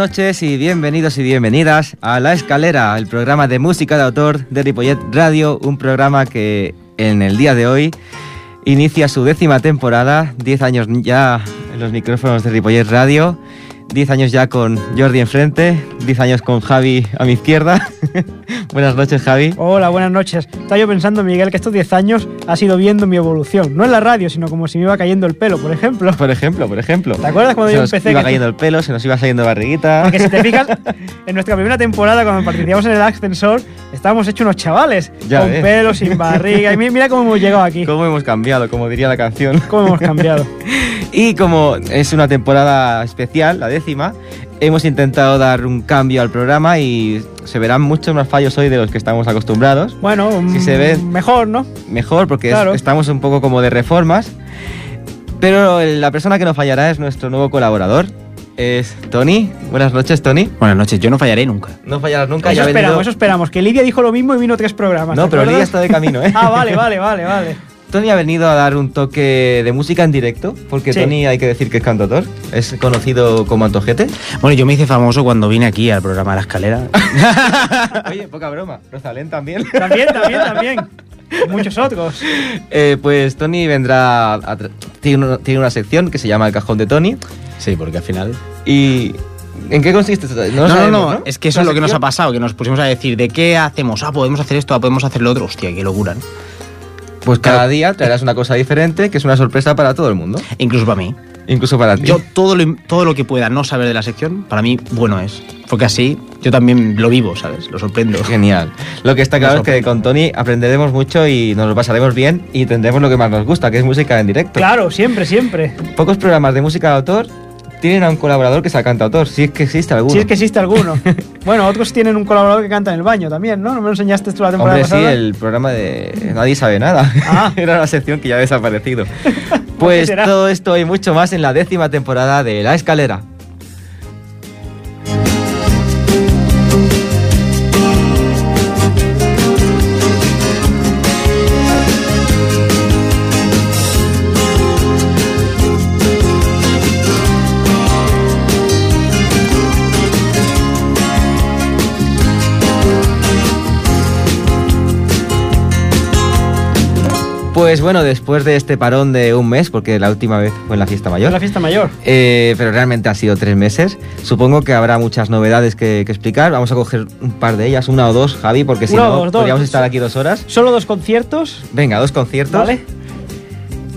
Noches y bienvenidos y bienvenidas a La Escalera, el programa de música de autor de Ripollet Radio, un programa que en el día de hoy inicia su décima temporada, 10 años ya en los micrófonos de Ripollet Radio 10 años ya con Jordi enfrente, 10 años con Javi a mi izquierda. buenas noches, Javi. Hola, buenas noches. Estaba yo pensando, Miguel, que estos 10 años ha sido viendo mi evolución. No en la radio, sino como si me iba cayendo el pelo, por ejemplo. Por ejemplo, por ejemplo. ¿Te acuerdas cuando se yo nos empecé? iba que- cayendo el pelo, se nos iba saliendo barriguita. Porque si te fijas, en nuestra primera temporada, cuando participamos en el ascensor, estábamos hechos unos chavales. Ya con ves. pelo, sin barriga. Y mi- mira cómo hemos llegado aquí. ¿Cómo hemos cambiado? Como diría la canción. Cómo hemos cambiado. Y como es una temporada especial, la décima, hemos intentado dar un cambio al programa y se verán muchos más fallos hoy de los que estamos acostumbrados. Bueno, Si se mm, ve- mejor, ¿no? Mejor porque es- estamos un poco como de reformas. Pero la persona que no fallará es nuestro nuevo colaborador. Es Tony. Buenas noches, Tony. Buenas noches, yo no fallaré nunca. No fallarás nunca. Eso ya esperamos, venido- eso esperamos. Que Lidia dijo lo mismo y vino tres programas. No, ¿te pero acuerdas? Lidia está de camino, ¿eh? Ah, vale, vale, vale, vale. Tony ha venido a dar un toque de música en directo, porque Sí. Tony hay que decir que es cantautor, es conocido como Antojete. Bueno, yo me hice famoso cuando vine aquí al programa la escalera. Oye, poca broma, Rosalén también. También, también, también. Muchos otros. Eh, pues Tony vendrá, a tiene, una, tiene una sección que se llama El Cajón de Tony. sí, porque al final... ¿Y en qué consiste? No, lo No, no, sabemos, no, es que eso es lo que nos ha pasado, que nos pusimos a decir, ¿de qué hacemos? Ah, podemos hacer esto, ah, podemos hacer lo otro. Hostia, qué locura, ¿no? Pues cada día traerás una cosa diferente, que es una sorpresa para todo el mundo, Incluso para mí. incluso para ti. Yo todo lo, todo lo que pueda no saber de la sección, para mí, bueno es. Porque así yo también lo vivo, ¿sabes? Lo sorprendo. Genial. Lo que está claro es que con Tony aprenderemos mucho y nos lo pasaremos bien y tendremos lo que más nos gusta, que es música en directo. Claro, siempre, siempre. Pocos programas de música de autor tienen a un colaborador que sea cantautor, si es que existe alguno. Si es que existe alguno. bueno, otros tienen un colaborador que canta en el baño también, ¿no? ¿No me lo enseñaste tú la temporada Hombre, sí, el programa de Nadie sabe nada. Ah. Era una sección que ya ha desaparecido. pues todo esto y mucho más en la décima temporada de La Escalera. Pues bueno, después de este parón de un mes, porque la última vez fue en la fiesta Es mayor, la fiesta mayor. eh, pero realmente han sido tres meses. Supongo que habrá muchas novedades que, que explicar. Vamos a coger un par de ellas, una o dos, Javi, porque si no, o dos, podríamos estar aquí dos horas. Solo dos conciertos, Venga, dos conciertos. ¿vale?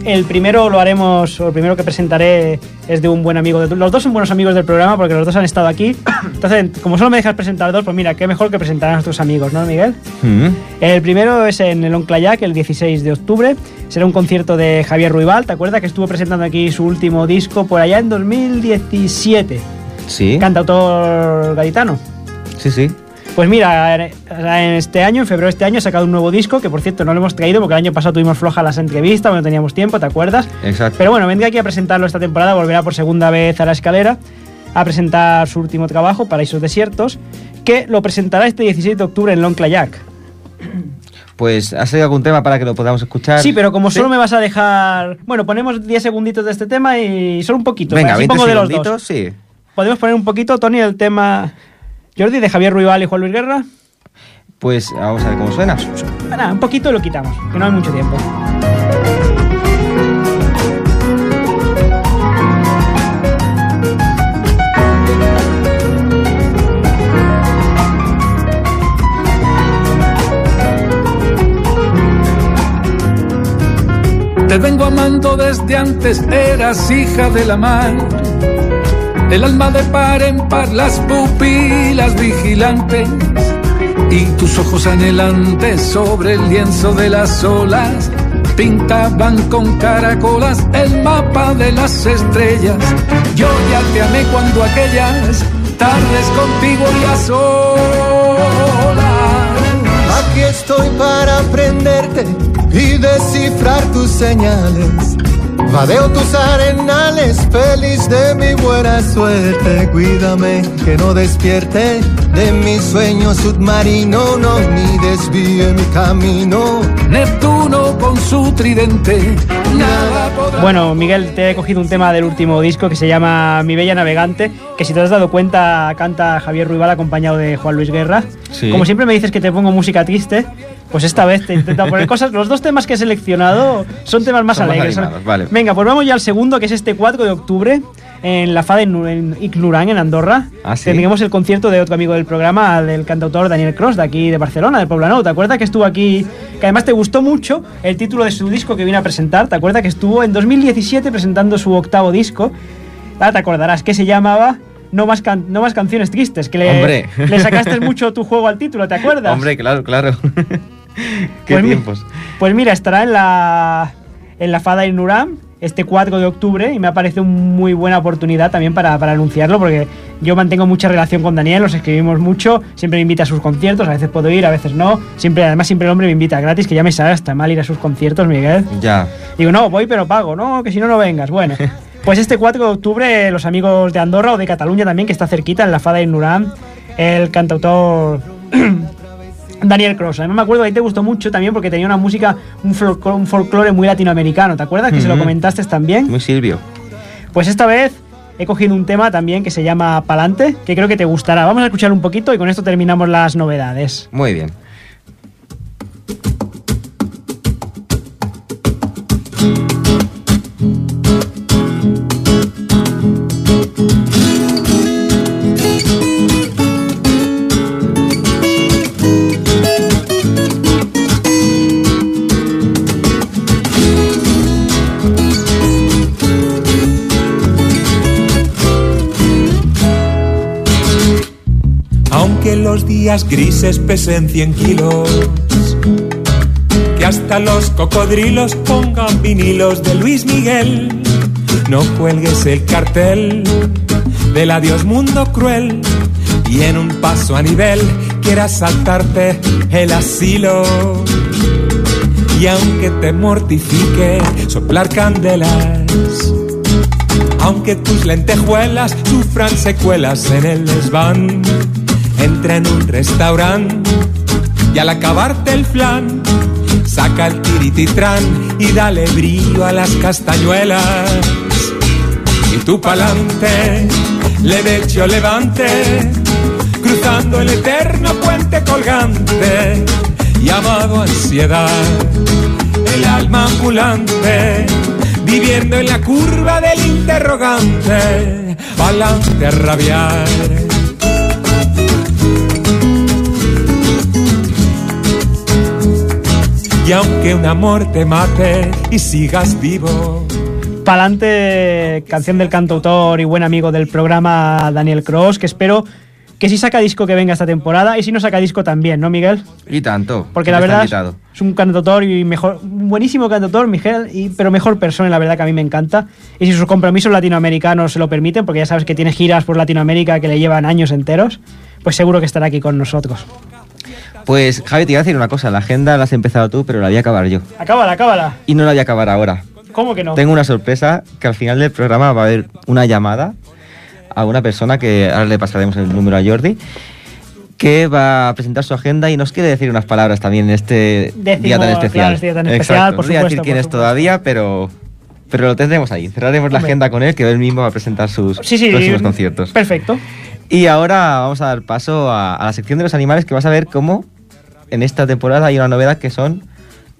El primero lo haremos, o el primero que presentaré es de un buen amigo. De, los dos son buenos amigos del programa porque los dos han estado aquí. Entonces, como solo me dejas presentar dos, pues mira, qué mejor que presentar a nuestros amigos, ¿no, Miguel? Mm. El primero es en el Onclayac, el 16 de octubre. Será un concierto de Javier Ruibal, ¿te acuerdas que estuvo presentando aquí su último disco por allá en 2017? Sí, Cantautor gaditano. sí, sí. Pues mira, en este año, en febrero de este año, ha sacado un nuevo disco, que por cierto no lo hemos traído porque el año pasado tuvimos flojas las entrevistas, no teníamos tiempo, ¿te acuerdas? Exacto. Pero bueno, vendrá aquí a presentarlo esta temporada, volverá por segunda vez a la escalera a presentar su último trabajo, Paraísos Desiertos, que lo presentará este 16 de octubre en Lonclayac. Pues, ¿has oído algún tema para que lo podamos escuchar? Sí, pero como ¿Sí? solo me vas a dejar... Bueno, ponemos 10 segunditos de este tema y solo un poquito. Venga, así 20 pongo de los dos. sí. Podemos poner un poquito, Tony, el tema Jordi de Javier Ruibal y Juan Luis Guerra. Pues vamos a ver cómo suena. Nada, un poquito lo quitamos, que no hay mucho tiempo. Te vengo amando desde antes, eras hija de la mar. El alma de par en par, las pupilas vigilantes y tus ojos anhelantes sobre el lienzo de las olas pintaban con caracolas el mapa de las estrellas. Yo ya te amé cuando aquellas tardes contigo y a solas. Aquí estoy para aprenderte y descifrar tus señales. Vadeo tus arenales, feliz de mi buena suerte. Cuídame que no despierte de mi sueño submarino, no ni desvíe mi camino. Neptuno con su tridente, nada podrá. Bueno, Miguel, te he cogido un tema del último disco que se llama Mi Bella Navegante, que si te has dado cuenta canta Javier Ruibal acompañado de Juan Luis Guerra. Sí. Como siempre me dices que te pongo música triste, pues esta vez te he intentado poner cosas. Los dos temas que he seleccionado son temas más Son más alegres. animados, vale. Venga, pues vamos ya al segundo, que es este 4 de octubre, en la FADA en, Icnurán, en Andorra. Ah, ¿sí? Tendremos el concierto de otro amigo del programa, del cantautor Daniel Cross, de aquí de Barcelona, del Poblenou. ¿Te acuerdas que estuvo aquí? Que además te gustó mucho el título de su disco que vino a presentar. ¿Te acuerdas que estuvo en 2017 presentando su octavo disco? Ah, te acordarás, que se llamaba No más, can- no más canciones tristes, que le, Hombre. le sacaste mucho tu juego al título, ¿te acuerdas? Hombre, claro, claro. Qué Pues mi- tiempos. Pues mira, estará en la, en la FADA en Nuram este 4 de octubre y me ha parecido muy buena oportunidad también para, para anunciarlo porque yo mantengo mucha relación con Daniel, nos escribimos mucho, siempre me invita a sus conciertos, a veces puedo ir, a veces no, siempre además siempre el hombre me invita gratis, que ya me sabe hasta mal ir a sus conciertos, Miguel. Ya. Digo, no, voy pero pago, no, que si no, no vengas. Bueno, pues este 4 de octubre los amigos de Andorra o de Cataluña también, que está cerquita, en la Fada de Nuram, el cantautor Daniel Cross. A mí me acuerdo que a ti te gustó mucho también porque tenía una música, un, folclore, un folclore muy latinoamericano. ¿Te acuerdas que se lo comentaste también? Muy Silvio. Pues esta vez he cogido un tema también que se llama Palante, que creo que te gustará. Vamos a escuchar un poquito y con esto terminamos las novedades. Muy bien. Días grises pesen 100 kilos, que hasta los cocodrilos pongan vinilos de Luis Miguel, no cuelgues el cartel del adiós mundo cruel. Y en un paso a nivel quieras saltarte el asilo. Y aunque te mortifique soplar candelas, aunque tus lentejuelas sufran secuelas en el desván, entra en un restaurante y al acabarte el flan, saca el tirititrán y dale brillo a las castañuelas. Y tú pa'lante, le de hecho levante, cruzando el eterno puente colgante, llamado ansiedad, el alma ambulante, viviendo en la curva del interrogante, pa'lante a rabiar. Y aunque un amor te mate y sigas vivo, Palante, canción del cantautor y buen amigo del programa Daniel Cross, que espero que si saca disco que venga esta temporada y si no saca disco también, ¿no, Miguel? Y tanto. Porque la verdad invitado. es un cantautor y mejor, un buenísimo cantautor, Miguel, y, pero mejor persona, la verdad que a mí me encanta. Y si sus compromisos latinoamericanos se lo permiten, porque ya sabes que tiene giras por Latinoamérica que le llevan años enteros, pues seguro que estará aquí con nosotros. Pues, Javi, te iba a decir una cosa. La agenda la has empezado tú, pero la voy a acabar yo. Acábala, acábala. Y no la voy a acabar ahora. ¿Cómo que no? Tengo una sorpresa que al final del programa va a haber una llamada a una persona que ahora le pasaremos el número a Jordi que va a presentar su agenda y nos quiere decir unas palabras también en este Decimos, día tan especial. claro, este día tan especial, Exacto. por no voy a decir quién es todavía, pero pero lo tendremos ahí. Cerraremos la Hombre. agenda con él, que él mismo va a presentar sus Sí, sí, próximos conciertos. Perfecto. Y ahora vamos a dar paso a, a la sección de los animales que vas a ver cómo en esta temporada hay una novedad que son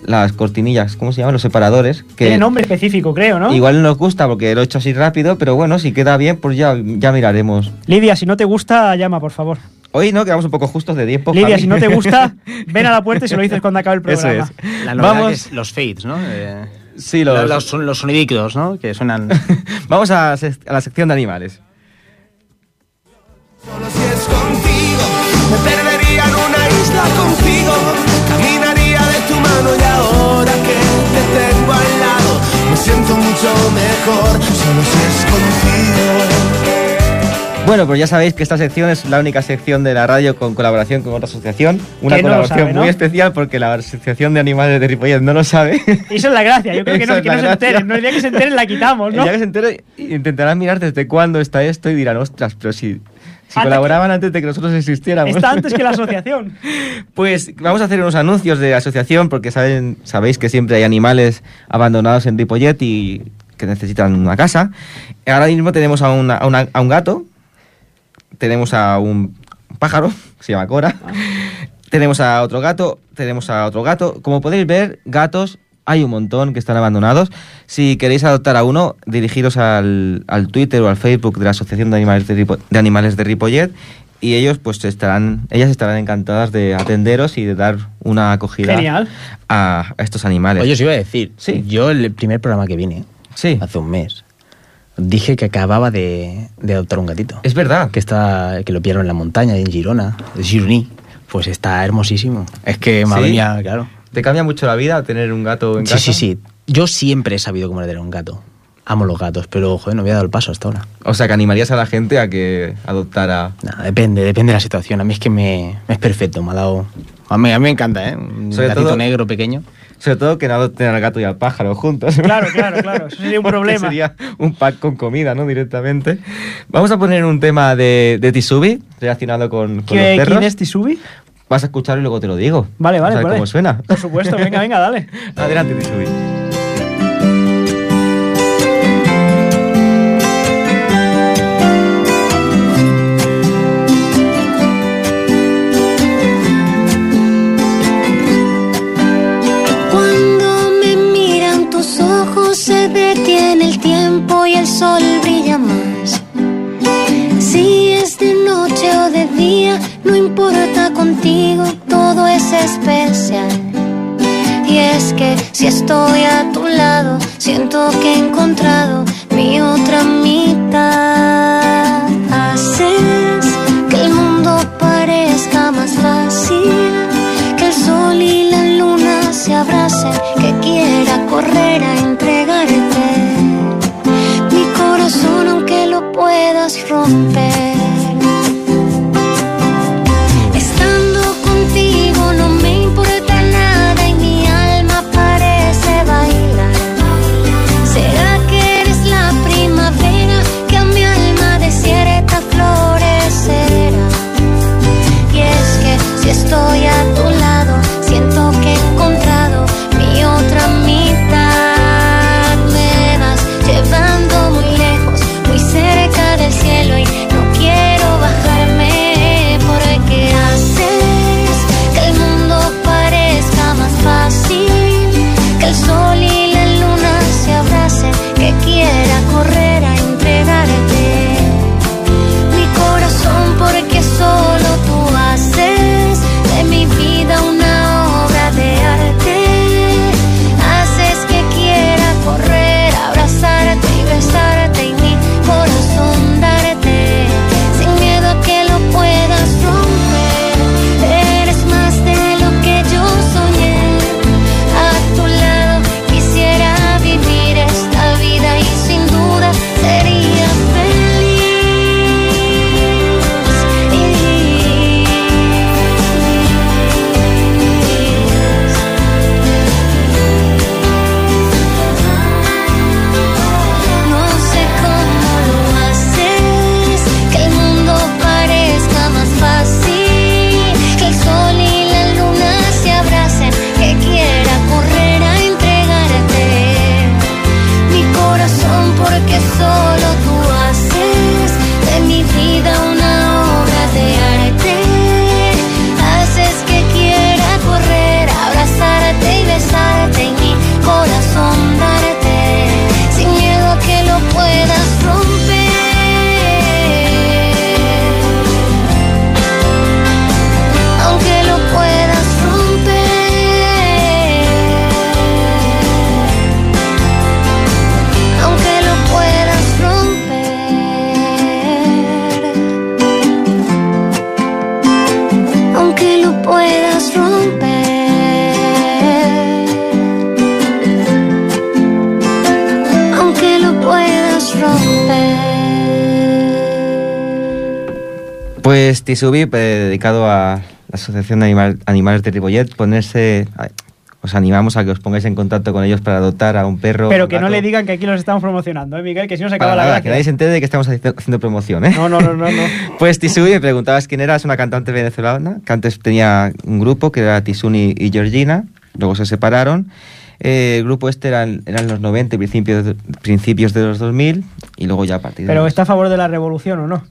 las cortinillas, ¿cómo se llaman? Los separadores. Que Tiene nombre específico, creo, ¿no? Igual no nos gusta porque lo he hecho así rápido, pero bueno, si queda bien, pues ya, ya miraremos. Lidia, si no te gusta, llama, por favor. Hoy no quedamos un poco justos de tiempo. Lidia, Javi. si no te gusta, ven a la puerta y se lo dices cuando acabe el Eso programa. es. La novedad Vamos. es los fades, ¿no? Eh, Sí, los, los, los, son- los sonidíquidos, ¿no? Que suenan... Vamos a, a la sección de animales. Siento mucho mejor. Solo si es contigo. Bueno, pues ya sabéis que esta sección es la única sección de la radio con colaboración con otra asociación. Una no colaboración sabe, ¿no? muy especial porque la Asociación de Animales de Ripollet no lo sabe. Y esa es la gracia, yo creo que no, es que no se enteren, no el día que se enteren la quitamos, ¿no? El día que se entere, intentarán mirar desde cuándo está esto y dirán, ostras, pero si, si Antes colaboraban antes de que nosotros existiéramos. Está antes que la asociación. Pues vamos a hacer unos anuncios de la asociación porque saben, sabéis que siempre hay animales abandonados en Ripollet y que necesitan una casa. Ahora mismo tenemos a, una- a una- a un gato, tenemos a un pájaro, que se llama Cora, tenemos a otro gato, tenemos a otro gato. Como podéis ver, gatos hay un montón que están abandonados. Si queréis adoptar a uno, dirigiros al, al Twitter o al Facebook de la Asociación de Animales de, Ripo- de Animales de Ripollet y ellos pues estarán, ellas estarán encantadas de atenderos y de dar una acogida Genial. a, estos animales. Oye, os iba a decir, Sí. yo el primer programa que vine, sí, hace un mes, dije que acababa de, de adoptar un gatito. es verdad. que está que lo pillaron en la montaña en Girona, Gironí. Pues está hermosísimo. Es que madre ¿Sí? mía, claro. ¿Te cambia mucho la vida tener un gato en Sí, casa? sí, sí. Yo siempre he sabido cómo era tener un gato. Amo los gatos, pero joder, no había dado el paso hasta ahora. O sea, que animarías a la gente a que adoptara... Nada, depende, depende de la situación. A mí es que me, me es perfecto, me ha dado. A mí, a mí me encanta, ¿eh? Un Sobre gatito todo- negro pequeño. Sobre todo que no adopten al gato y al pájaro juntos. Claro, claro, claro. Eso sería un problema. Sería un pack con comida, ¿no? Directamente. Vamos a poner un tema de, de Tisubi relacionado con, con los ¿Qué- perros. ¿Quién es Tisubi? Vas a escucharlo y luego te lo digo. Vale, vale, Vamos a ver vale. cómo suena. Por supuesto, venga, venga, dale. Adelante, Tisubi. Cuando me miran tus ojos se detiene el tiempo y el sol brilla más. Si es de noche o de día, no importa contigo, todo es especial. Y es que si estoy a tu lado, siento que he encontrado mi otra mitad. Haces que el mundo parezca más fácil, que el sol y la luna se abracen, que quiera correr a entregarte mi corazón aunque lo puedas romper. sol. Pues Tisubi, eh, dedicado a la Asociación de Animal- Animales de Ripollet, ponerse... a- Os animamos a que os pongáis en contacto con ellos para adoptar a un perro. Pero un que no le digan que aquí los estamos promocionando, ¿eh, Miguel? Que si no se acaba Para la nada, gracia. que nadie se entere de que estamos haciendo promoción, ¿eh? No, no, no, no, no. Pues Tisubi, me preguntabas quién era, es una cantante venezolana, que antes tenía un grupo que era Tisuni y Georgina, luego se separaron. Eh, el grupo este eran, eran los 90, y principios de, principios de los 2000, y luego ya a partir de... Pero los- está a favor de la revolución o no.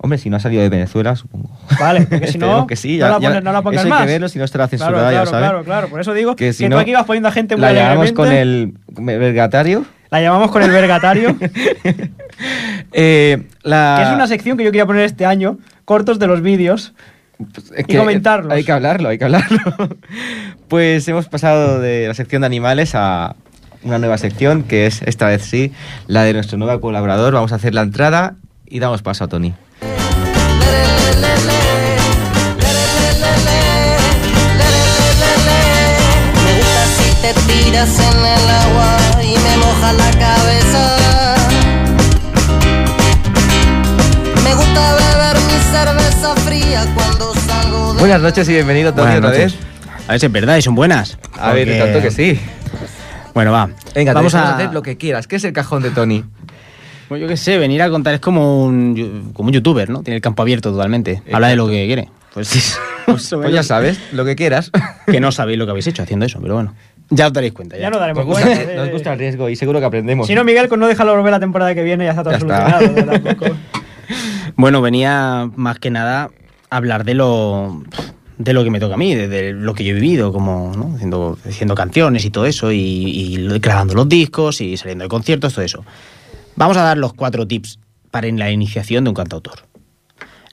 Hombre, si no ha salido de Venezuela, supongo. Vale, porque si no, que sí, no, ya- la ya- pones- no la pongas eso hay más. que verlo, si no estará Claro, censurada, ya claro, lo saben. claro, claro. Por eso digo que, Que si tú no, aquí vas poniendo a gente muy La llamamos con el vergatario. La llamamos con el vergatario, que Eh, la... es una sección que yo quería poner este año, cortos de los vídeos. Es y comentarlos. Hay que hablarlo, hay que hablarlo. pues hemos pasado de la sección de animales a una nueva sección, que es esta vez sí, la de nuestro nuevo colaborador. Vamos a hacer la entrada y damos paso a Tony. Me gusta si te tiras en el agua y me moja la cabeza. Me gusta beber mi cerveza fría cuando salgo de Buenas noches y bienvenido Tony otra vez. A ver si es verdad y son buenas. A ver, Porque- tanto que sí. Bueno, va. Venga, vamos vamos a hacer lo que quieras. ¿Qué es el cajón de Tony? Pues yo qué sé, venir a contar es como un, como un youtuber, ¿no? Tiene el campo abierto totalmente. Habla de lo que quiere. Pues sí. o Pues ya sabes, lo que quieras. Que no sabéis lo que habéis hecho haciendo eso, pero bueno. Ya os daréis cuenta. Ya, Ya no daremos Nos gusta, cuenta. nos gusta el riesgo y seguro que aprendemos. Si no, Miguel, con no dejarlo volver la temporada que viene ya está todo Ya solucionado. Bueno, venía más que nada a hablar de lo de lo que me toca a mí, de, de lo que yo he vivido, como ¿no? haciendo, haciendo canciones y todo eso, y, y grabando los discos y saliendo de conciertos, todo eso. Vamos a dar los cuatro tips para la iniciación de un cantautor.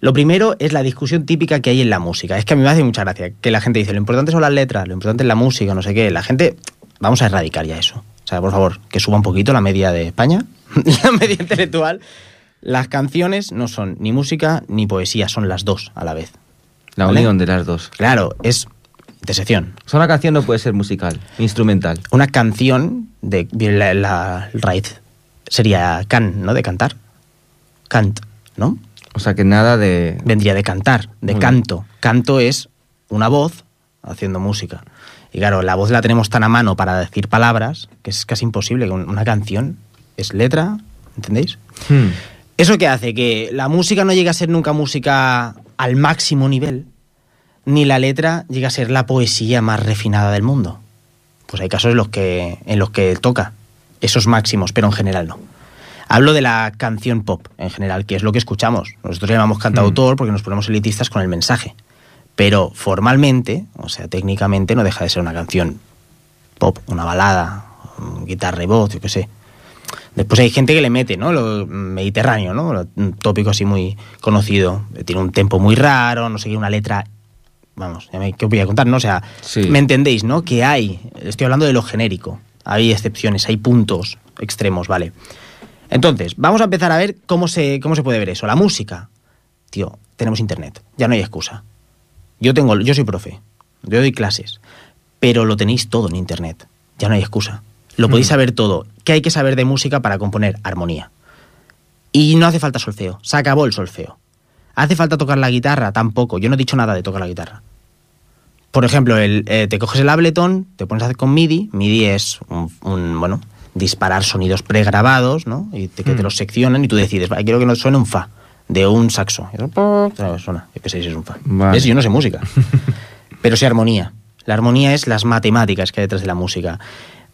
Lo primero es la discusión típica que hay en la música. Es que a mí me hace mucha gracia que la gente dice, lo importante son las letras, lo importante es la música, no sé qué. La gente, vamos a erradicar ya eso. O sea, por favor, que suba un poquito la media de España, la media intelectual. Las canciones no son ni música ni poesía, son las dos a la vez. La ¿Vale? unión de las dos. Claro, es intersección. O sea, una canción no puede ser musical, instrumental. Una canción de viene la, la raíz sería can, ¿no? De cantar. Cant, ¿no? O sea, que nada de... Vendría de cantar, de Muy canto. Canto es una voz haciendo música. Y claro, la voz la tenemos tan a mano para decir palabras que es casi imposible. Una canción es letra, ¿entendéis? Hmm. ¿Eso que hace? Que la música no llegue a ser nunca música al máximo nivel, ni la letra llega a ser la poesía más refinada del mundo. Pues hay casos en los que, en los que toca esos máximos, pero en general no. Hablo de la canción pop en general, que es lo que escuchamos. Nosotros llamamos cantautor porque nos ponemos elitistas con el mensaje. Pero formalmente, o sea, técnicamente, no deja de ser una canción pop, una balada, un guitarra y voz, yo qué sé. Después hay gente que le mete, ¿no? Lo mediterráneo, ¿no? Lo- Un tópico así muy conocido. Tiene un tempo muy raro, no sé qué, una letra. Vamos, ya me, ¿qué os voy a contar? ¿No? O sea, Sí. me entendéis, ¿no? Que hay. Estoy hablando de lo genérico. Hay excepciones, hay puntos extremos, ¿vale? Entonces, vamos a empezar a ver cómo se, cómo se puede ver eso. La música. Tío, tenemos internet. Ya no hay excusa. Yo tengo, yo soy profe. Yo doy clases. Pero lo tenéis todo en internet. Ya no hay excusa. Lo podéis saber todo. ¿Qué hay que saber de música para componer? Armonía. Y no hace falta solfeo. Se acabó el solfeo. ¿Hace falta tocar la guitarra? Tampoco. Yo no he dicho nada de tocar la guitarra. Por ejemplo, el, eh, te coges el Ableton, te pones a hacer con MIDI. MIDI es un, un, bueno, disparar sonidos pregrabados, ¿no? Y te, que te Mm. los seccionan y tú decides, vale, quiero que no suene un fa de un saxo. Y eso, ¡pum! suena, yo qué sé si es un fa. Vale. ¿Ves? Yo no sé música. Pero sí armonía. La armonía es las matemáticas que hay detrás de la música.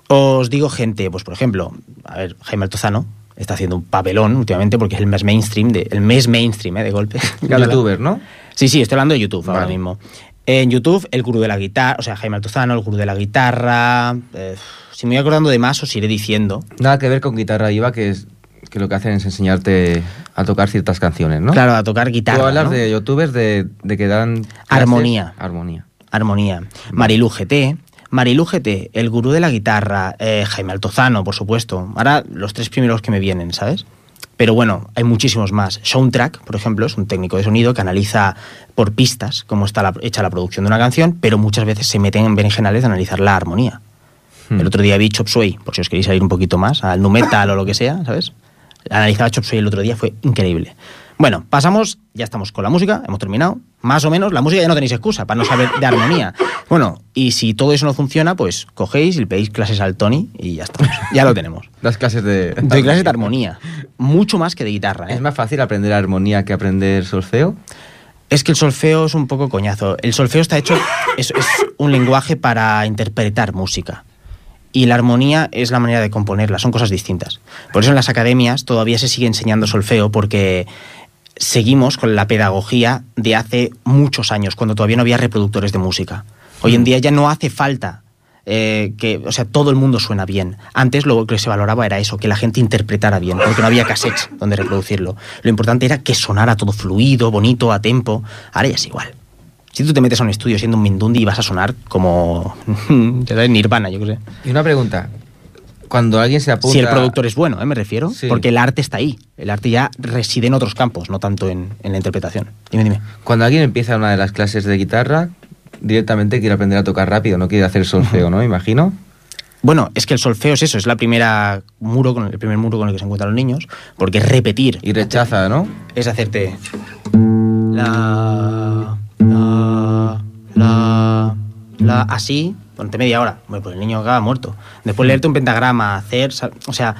Os digo gente, pues por ejemplo, a ver, Jaime Altozano está haciendo un papelón últimamente porque es el más mainstream, de, el más mainstream, ¿eh? de golpe. Youtuber, ¿no? Sí, sí, estoy hablando de YouTube ahora mismo. En YouTube, el gurú de la guitarra, o sea, Jaime Altozano, el gurú de la guitarra. eh, si me voy acordando de más, os iré diciendo. Nada que ver con guitarra IVA, que es que lo que hacen es enseñarte a tocar ciertas canciones, ¿no? Claro, a tocar guitarra. Tú hablas ¿no? de youtubers de, de que dan... clases- Armonía. Armonía. Armonía. Marilu GT. Marilu GT, el gurú de la guitarra, eh, Jaime Altozano, por supuesto. Ahora los tres primeros que me vienen, ¿sabes? Pero bueno, hay muchísimos más. Soundtrack, por ejemplo, es un técnico de sonido que analiza por pistas cómo está la- hecha la producción de una canción, pero muchas veces se meten en berenjenales de analizar la armonía. Hmm. El otro día vi Chop Suey, por si os queréis salir un poquito más, al nu metal o lo que sea, ¿sabes? Analizaba Chop Suey el otro día, fue increíble. Bueno, pasamos, ya estamos con la música, hemos terminado. Más o menos, la música ya no tenéis excusa para no saber de armonía. Bueno, y si todo eso no funciona, pues cogéis y le pedís clases al Tony y ya estamos. Ya lo tenemos. Las clases de... Doy clases de armonía. Mucho más que de guitarra, ¿eh? ¿Es más fácil aprender armonía que aprender solfeo? Es que el solfeo es un poco coñazo. El solfeo está hecho, es, es un lenguaje para interpretar música. Y la armonía es la manera de componerla, son cosas distintas. Por eso en las academias todavía se sigue enseñando solfeo porque seguimos con la pedagogía de hace muchos años, cuando todavía no había reproductores de música. Hoy en día ya no hace falta eh, que, o sea, todo el mundo suena bien. Antes lo que se valoraba era eso, que la gente interpretara bien, porque no había cassettes donde reproducirlo. Lo importante era que sonara todo fluido, bonito, a tempo. Ahora ya es igual. Si tú te metes a un estudio siendo un mindundi y vas a sonar como Nirvana, yo sé. Y una pregunta. Cuando alguien se apunta... Si el productor es bueno, ¿eh? me refiero, Sí. porque el arte está ahí. El arte ya reside en otros campos, no tanto en, en la interpretación. Dime, dime. Cuando alguien empieza una de las clases de guitarra, directamente quiere aprender a tocar rápido, no quiere hacer solfeo, ¿no? Imagino. Bueno, es que el solfeo es eso, es la primera muro con el primer muro con el que se encuentran los niños, porque es repetir, Y rechaza, ¿no? es hacerte la la la la así durante media hora. Bueno, pues el niño acaba muerto. Después leerte un pentagrama, hacer, o sea,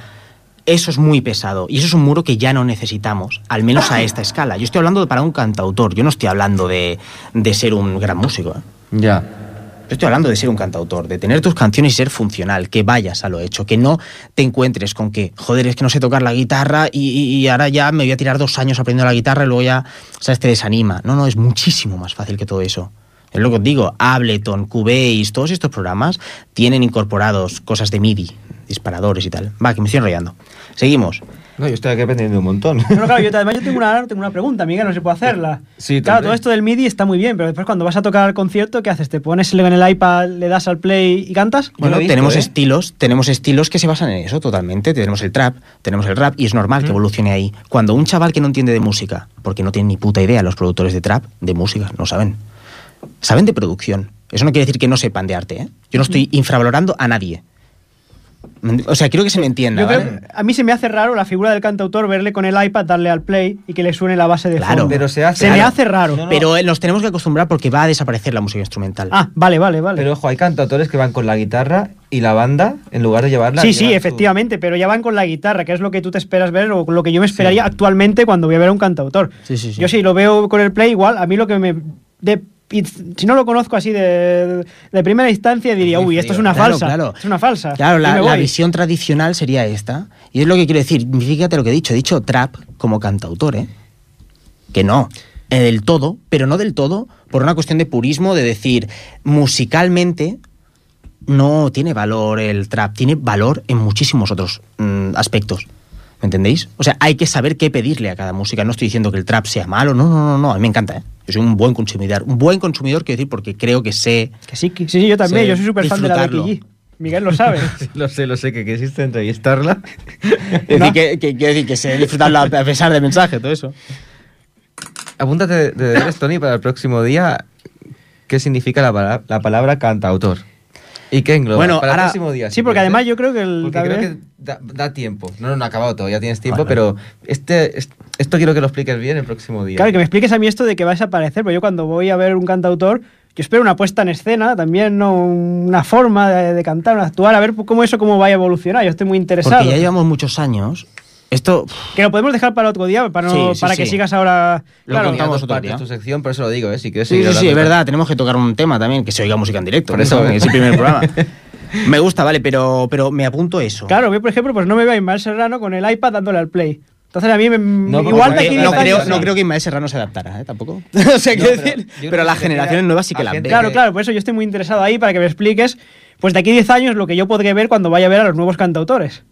eso es muy pesado y eso es un muro que ya no necesitamos, al menos a esta escala. Yo estoy hablando de para un cantautor, yo no estoy hablando de, de ser un gran músico. ¿eh? Ya. Yo estoy hablando de ser un cantautor, de tener tus canciones y ser funcional, que vayas a lo hecho, que no te encuentres con que, joder, es que no sé tocar la guitarra y, y- y ahora ya me voy a tirar dos años aprendiendo la guitarra y luego ya, ¿sabes? Te desanima. No, no, es muchísimo más fácil que todo eso. Es lo que os digo, Ableton, Cubase, todos estos programas tienen incorporados cosas de MIDI, disparadores y tal. Va, que me estoy enrollando. Seguimos. No, yo estoy aquí aprendiendo un montón. Bueno, claro, yo, además yo tengo una, tengo una pregunta, Miguel, no sé si puedo hacerla. Sí, claro, todo esto del MIDI está muy bien, pero después cuando vas a tocar al concierto, ¿qué haces? ¿Te pones en el iPad, le das al play y cantas? Bueno, visto, tenemos ¿eh? estilos, tenemos estilos que se basan en eso totalmente. Tenemos el trap, tenemos el rap y es normal que evolucione ahí. Cuando un chaval que no entiende de música, porque no tiene ni puta idea los productores de trap, de música, no saben. Saben de producción. Eso no quiere decir que no sepan de arte, ¿eh? Yo no estoy infravalorando a nadie. O sea, quiero que se me entienda, Yo ¿vale? creo que a mí se me hace raro la figura del cantautor verle con el iPad, darle al play y que le suene la base de Claro, fondo. pero se hace- Se me hace raro. No, no. Pero eh, nos tenemos que acostumbrar porque va a desaparecer la música instrumental. Ah, vale, vale, vale. Pero ojo, hay cantautores que van con la guitarra y la banda, en lugar de llevarla... sí, sí, efectivamente, pero ya van con la guitarra, que es lo que tú te esperas ver o lo que yo me esperaría actualmente cuando voy a ver a un cantautor. Sí, sí, sí. Yo si lo veo con el play igual, a mí lo que me... de- y si no lo conozco así de, de primera instancia diría, uy, esto es una Claro, falsa. claro. Es una falsa. Claro, la, visión tradicional sería esta. Y es lo que quiero decir. Fíjate lo que he dicho. He dicho trap como cantautor, ¿eh? Que no. eh, del todo, pero no del todo por una cuestión de purismo, de decir, musicalmente no tiene valor el trap, tiene valor en muchísimos otros mm, aspectos. ¿Me entendéis? O sea, hay que saber qué pedirle a cada música. No estoy diciendo que el trap sea malo, no, no, no, no. A mí me encanta, ¿eh? Yo soy un buen consumidor. Un buen consumidor, quiero decir, porque creo que sé Que sí, que- sí, sí, yo también, yo soy súper fan de la. Becky G. Miguel lo sabe. Sí, lo sé, lo sé, que quisiste entrevistarla. Es decir, que, que, quiero decir que sé disfrutarlo a pesar del mensaje, todo eso. Apúntate de, de deberes, Tony, para el próximo día. ¿Qué significa la, la palabra cantautor? ¿Y qué engloba? Bueno, para ahora- el próximo día. sí, si porque además yo creo que el... Porque creo que da, da tiempo. No, no, no ha acabado todavía, tienes tiempo, pero este, es- esto quiero que lo expliques bien el próximo día. Claro, que me expliques a mí esto de que vas a aparecer, porque yo cuando voy a ver un cantautor, yo espero una puesta en escena, también ¿no? una forma de, de cantar, de actuar, a ver cómo eso cómo va a evolucionar. Yo estoy muy interesado. Porque ya llevamos muchos años. Esto. Que lo podemos dejar para otro día, para, no- Sí, sí, para que sí. sigas ahora... Lo Claro, contamos otro día. tu sección, por eso lo digo, ¿eh? Si quieres Sí, seguir sí, sí, es verdad. Tenemos que tocar un tema también, que se oiga música en directo. Por ¿no? eso, ¿eh? es el primer programa. Me gusta, vale, pero, pero me apunto eso. Claro, yo por ejemplo, pues no me veo a Ismael Serrano con el iPad dándole al play. Entonces a mí me, porque igual de aquí no, no creo, no creo que Ismael Serrano se adaptara, ¿eh? Tampoco. o sea, quiero pero decir, pero, las que generaciones nuevas sí que a la gente ven. Claro, que- claro, por eso yo estoy muy interesado ahí para que me expliques, pues de aquí a 10 años lo que yo podré ver cuando vaya a ver a los nuevos cantautores.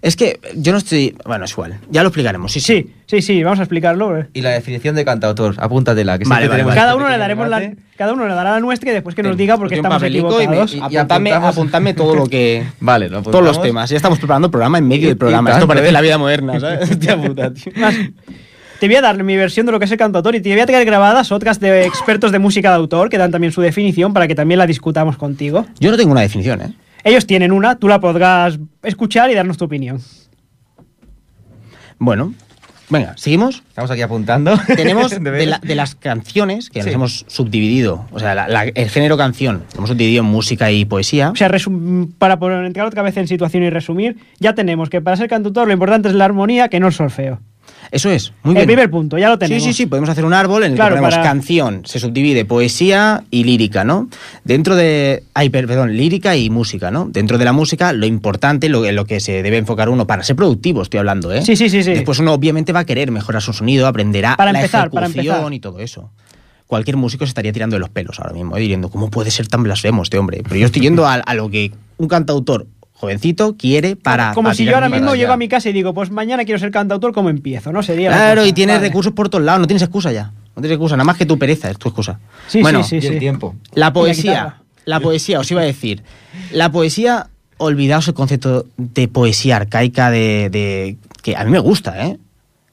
Es que yo no estoy. Bueno, es igual. Ya lo explicaremos. Sí, sí. Sí, sí, sí, vamos a explicarlo. eh. Y la definición de cantautor, apúntatela. Que Vale, vale. Cada este uno le daremos la, cada uno le dará la nuestra y después que nos Venga, diga porque estamos y, me- equivocados. y- Y apuntadme, apuntamos- apuntadme todo lo que. Vale, lo Todos los temas. Ya estamos preparando el programa en medio Y- del programa. y Esto parece ¿eh? la vida moderna, ¿sabes? Hostia puta, tío. Te voy a dar mi versión de lo que es el cantautor y te voy a traer grabadas otras de expertos de música de autor que dan también su definición para que también la discutamos contigo. Yo no tengo una definición, ¿eh? Ellos tienen una, tú la podrás escuchar y darnos tu opinión. Bueno, Venga, ¿seguimos? Estamos aquí apuntando. Tenemos De la- las canciones que Sí. nos hemos subdividido, o sea, la- la- el género canción, lo hemos subdividido en música y poesía. O sea, resum- para poner entrar otra vez en situación y resumir, ya tenemos que para ser cantautor lo importante es la armonía, que no el solfeo. Eso es, muy el bien. primer punto, ya lo tenemos. Sí, sí, sí, podemos hacer un árbol en el Claro, que ponemos para- canción, se subdivide poesía y lírica, ¿no? Dentro de. Ay, per- perdón, lírica y música, ¿no? Dentro de la música, lo importante, lo, en lo que se debe enfocar uno para ser productivo, estoy hablando, ¿eh? Sí, sí, sí, sí. Después uno obviamente va a querer mejorar su sonido, aprenderá Para la empezar, para empezar. y todo eso. Cualquier músico se estaría tirando de los pelos ahora mismo, ¿eh? diciendo, ¿cómo puede ser tan blasfemo este hombre? Pero yo estoy yendo a, a lo que un cantautor jovencito quiere para. Como para si yo ahora mismo llego a mi casa y digo, pues mañana quiero ser cantautor, ¿cómo empiezo? ¿No? Sería la Claro, y tienes Vale. recursos por todos lados, no tienes excusa ya. No tienes excusa, nada más que tu pereza es tu excusa. Sí, bueno, sí, Y sí, el tiempo. la poesía. La poesía, os iba a decir. La poesía, olvidaos el concepto de poesía arcaica de, de- que a mí me gusta, ¿eh?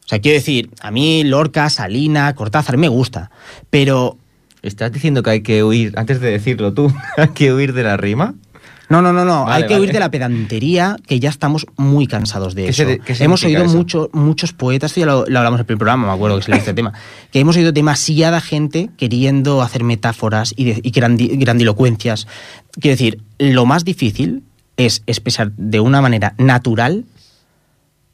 O sea, quiero decir, a mí Lorca, Salina, Cortázar me gusta, pero ¿Estás diciendo que hay que huir, antes de decirlo tú, hay que huir de la rima? No, no, no, no, Vale, hay que vale. huir de la pedantería que ya estamos muy cansados de ¿Qué eso. se- qué hemos oído eso? mucho- muchos poetas, esto ya lo, lo hablamos en el primer programa, me acuerdo que se le este tema, que hemos oído demasiada gente queriendo hacer metáforas y, de- y grandi- grandilocuencias. Quiero decir, lo más difícil es expresar de una manera natural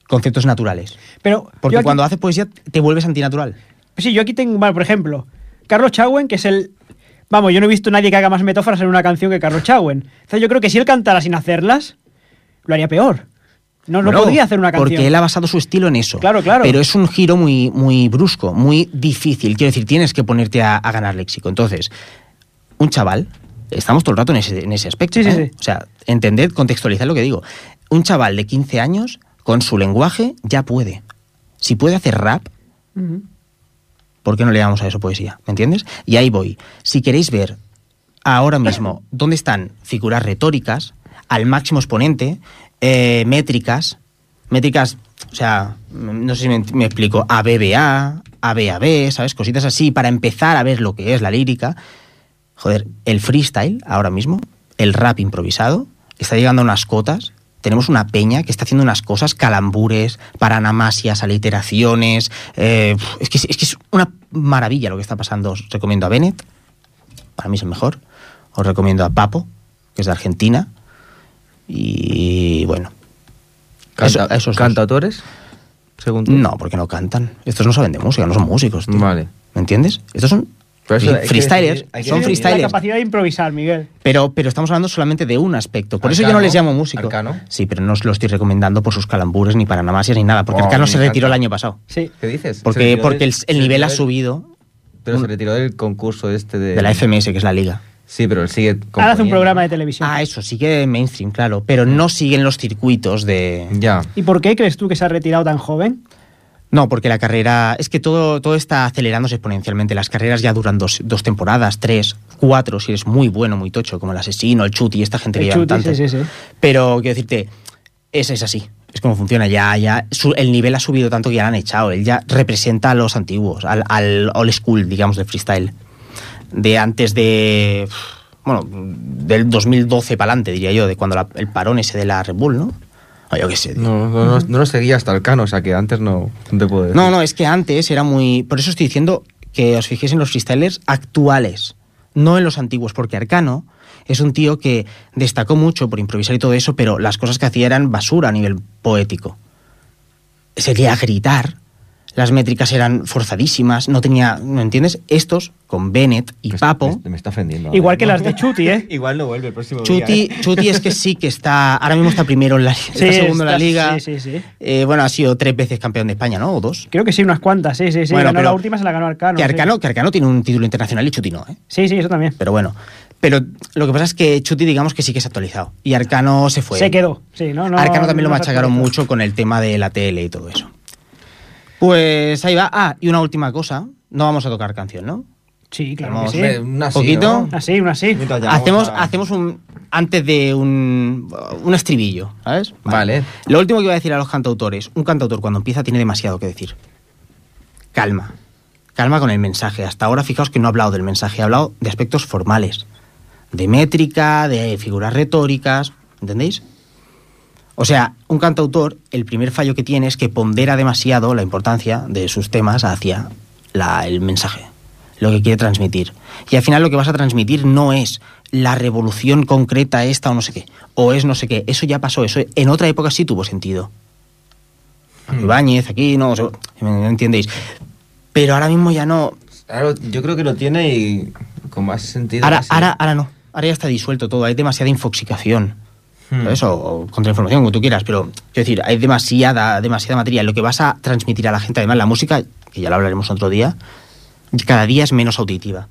conceptos naturales. Pero Porque aquí- cuando haces poesía te vuelves antinatural. Sí, yo aquí tengo, vale, por ejemplo, Carlos Chauen, que es el... Vamos, yo no he visto a nadie que haga más metáforas en una canción que Carlos Chauen. Entonces yo creo que si él cantara sin hacerlas, lo haría peor. No, no podría hacer una canción. Porque él ha basado su estilo en eso. Claro, claro. Pero es un giro muy, muy brusco, muy difícil. Quiero decir, tienes que ponerte a, a ganar léxico. Entonces, un chaval, estamos todo el rato en ese, en ese aspecto. Sí, sí, ¿eh? sí. O sea, entended, contextualizar lo que digo. Un chaval de 15 años, con su lenguaje, ya puede. Si puede hacer rap. ¿Por qué no le llamamos a eso poesía? ¿Me entiendes? Y ahí voy. Si queréis ver ahora mismo dónde están figuras retóricas, al máximo exponente, eh, métricas, métricas, o sea, no sé si me, me explico, ABBA, ABAB, ¿sabes? Cositas así, para empezar a ver lo que es la lírica. Joder, el freestyle ahora mismo, el rap improvisado, está llegando a unas cotas. Tenemos una peña que está haciendo unas cosas, calambures, paranamasias, aliteraciones. eh, es, que, es que es una maravilla lo que está pasando. Os recomiendo a Bennett, para mí es el mejor. Os recomiendo a Papo, que es de Argentina. Y bueno. Canta- eso- esos dos. ¿Cantautores? Según tú. No, porque no cantan. Estos no saben de música, no son músicos. tío. Vale. ¿Me entiendes? Estos son Pero eso freestylers. decidir- hay que son decidir. La freestylers. capacidad de improvisar, Miguel. Pero, pero estamos hablando solamente de un aspecto. Por eso yo no les llamo músico. Arcano. Sí, pero no os lo estoy recomendando por sus calambures, ni paranamasias, ni nada. Porque Oh, Arcano se retiró el año pasado. Sí. ¿Qué dices? Porque, porque del- el, nivel ha subido Pero se retiró del concurso este de... de la FMS, que es la liga. Sí, pero él sigue Ahora hace un programa de televisión. Ah, eso, sigue mainstream, claro. Pero no siguen los circuitos de... Ya. ¿Y por qué crees tú que se ha retirado tan joven? No, porque la carrera. Es que todo, todo está acelerándose exponencialmente. Las carreras ya duran dos, dos temporadas, tres, cuatro, si eres muy bueno, muy tocho, como el asesino, el chuti, esta gente El que tantas. sí, sí, sí. Pero quiero decirte, es, es así. Es como funciona. Ya, ya, su- el nivel ha subido tanto que ya lo han echado. Él ya representa a los antiguos, al, al old school, digamos, del freestyle. De antes de. Bueno, del 2012 para adelante, diría yo, de cuando la- el parón ese de la Red Bull, ¿no? O yo qué sé. tío. No, no, no, no lo seguía hasta el cano, o sea que antes no, no te puedo decir. No, no, es que antes era muy. Por eso estoy diciendo que os fijéis en los freestylers actuales, no en los antiguos, porque Arcano es un tío que destacó mucho por improvisar y todo eso, pero las cosas que hacía eran basura a nivel poético. Sería gritar, las métricas eran forzadísimas, no tenía. ¿No entiendes? Estos, con Bennett y está- Papo. Me, me está ofendiendo. Igual ahora, que ¿no? las de Chuti, ¿eh? Igual no vuelve el próximo Chuti, día. ¿eh? Chuti es que sí que está. Ahora mismo está primero en la está segundo en la liga. Sí, sí, sí. Eh, bueno, ha sido tres veces campeón de España, ¿no? O dos. Creo que sí, unas cuantas, sí, sí, sí. Bueno, ganó pero la última, se la ganó Arcano. que, sí. Arcano, que Arcano tiene un título internacional y Chuti no, ¿eh? Sí, sí, eso también. Pero bueno. Pero lo que pasa es que Chuti, digamos que sí que se ha actualizado. Y Arcano se fue. Se quedó, sí, ¿no? no Arcano también lo no machacaron mucho con el tema de la tele y todo eso. Pues ahí va. Ah, y una última cosa. No vamos a tocar canción, ¿no? Sí, claro Vamos, que sí. Una así, ¿Poquito? ¿no? Una sí, una sí. Mientras llamamos Hacemos, a- hacemos un. Antes de un. Un estribillo, ¿sabes? Vale. Lo último que voy a decir a los cantautores: un cantautor cuando empieza tiene demasiado que decir. Calma. Calma con el mensaje. Hasta ahora, fijaos que no he hablado del mensaje, he hablado de aspectos formales, de métrica, de figuras retóricas. ¿Entendéis? O sea, un cantautor, el primer fallo que tiene es que pondera demasiado la importancia de sus temas hacia la- el mensaje, lo que quiere transmitir. Y al final lo que vas a transmitir no es la revolución concreta esta o no sé qué, o es no sé qué, eso ya pasó, eso en otra época sí tuvo sentido. Ibáñez, aquí, no, o sea, ¿me entendéis? Pero ahora mismo ya no, Claro, yo creo que lo tiene y con más sentido. Ahora, ahora, ahora no. Ahora ya está disuelto todo. Hay demasiada infoxicación. Hmm. ¿sabes? O, contrainformación, como tú quieras. Pero, quiero decir, hay demasiada, demasiada materia. Lo que vas a transmitir a la gente, además, la música, que ya lo hablaremos otro día, cada día es menos auditiva.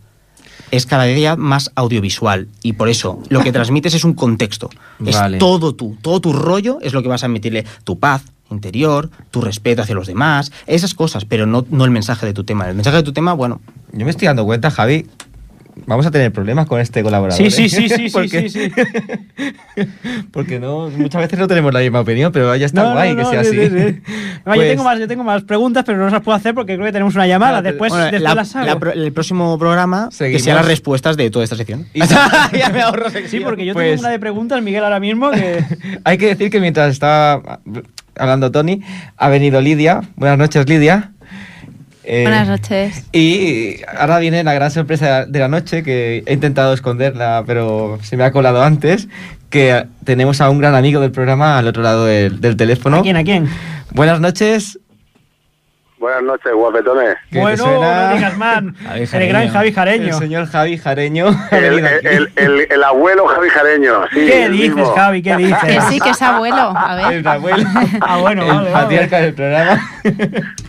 Es cada día más audiovisual. Y por eso, lo que transmites es un contexto. Vale. Es todo tú. Todo tu rollo es lo que vas a emitirle. Tu paz interior, tu respeto hacia los demás, esas cosas, pero no, no el mensaje de tu tema. El mensaje de tu tema, bueno, Yo me estoy dando cuenta, Javi. Vamos a tener problemas con este colaborador. Sí, sí, ¿eh? sí, sí, sí, porque, sí, sí. porque no, muchas veces no tenemos la misma opinión, pero ya está No, guay no, que no, sea sí, así. sí, sí. No, yo, Pues- tengo más, yo tengo más preguntas, pero no se las puedo hacer porque creo que tenemos una llamada. Claro, Después, Bueno, después la- las hago. la pro- el próximo programa que Seguimos. sean las respuestas de toda esta sección. Y- ya me ahorro sección. Sí, porque yo Pues- tengo una de preguntas, Miguel, ahora mismo que... Hay que decir que mientras estaba hablando Tony, ha venido Lidia. Buenas noches, Lidia. Eh, Buenas noches. Y ahora viene la gran sorpresa de la noche, que he intentado esconderla, pero se me ha colado antes, que tenemos a un gran amigo del programa al otro lado del, del teléfono. ¿A quién, a quién? Buenas noches. Buenas noches, guapetones. ¿Qué te Bueno, no digas man. Javi El Jareño. gran Javi El Jareño. señor Javi Jareño. El, el- el- el abuelo Javi Jareño. Sí, ¿Qué el dices, mismo. Javi? ¿Qué dices? Que sí, que es abuelo. A ver. El abuelo. Ah, bueno, el vale, vale. patriarca del programa.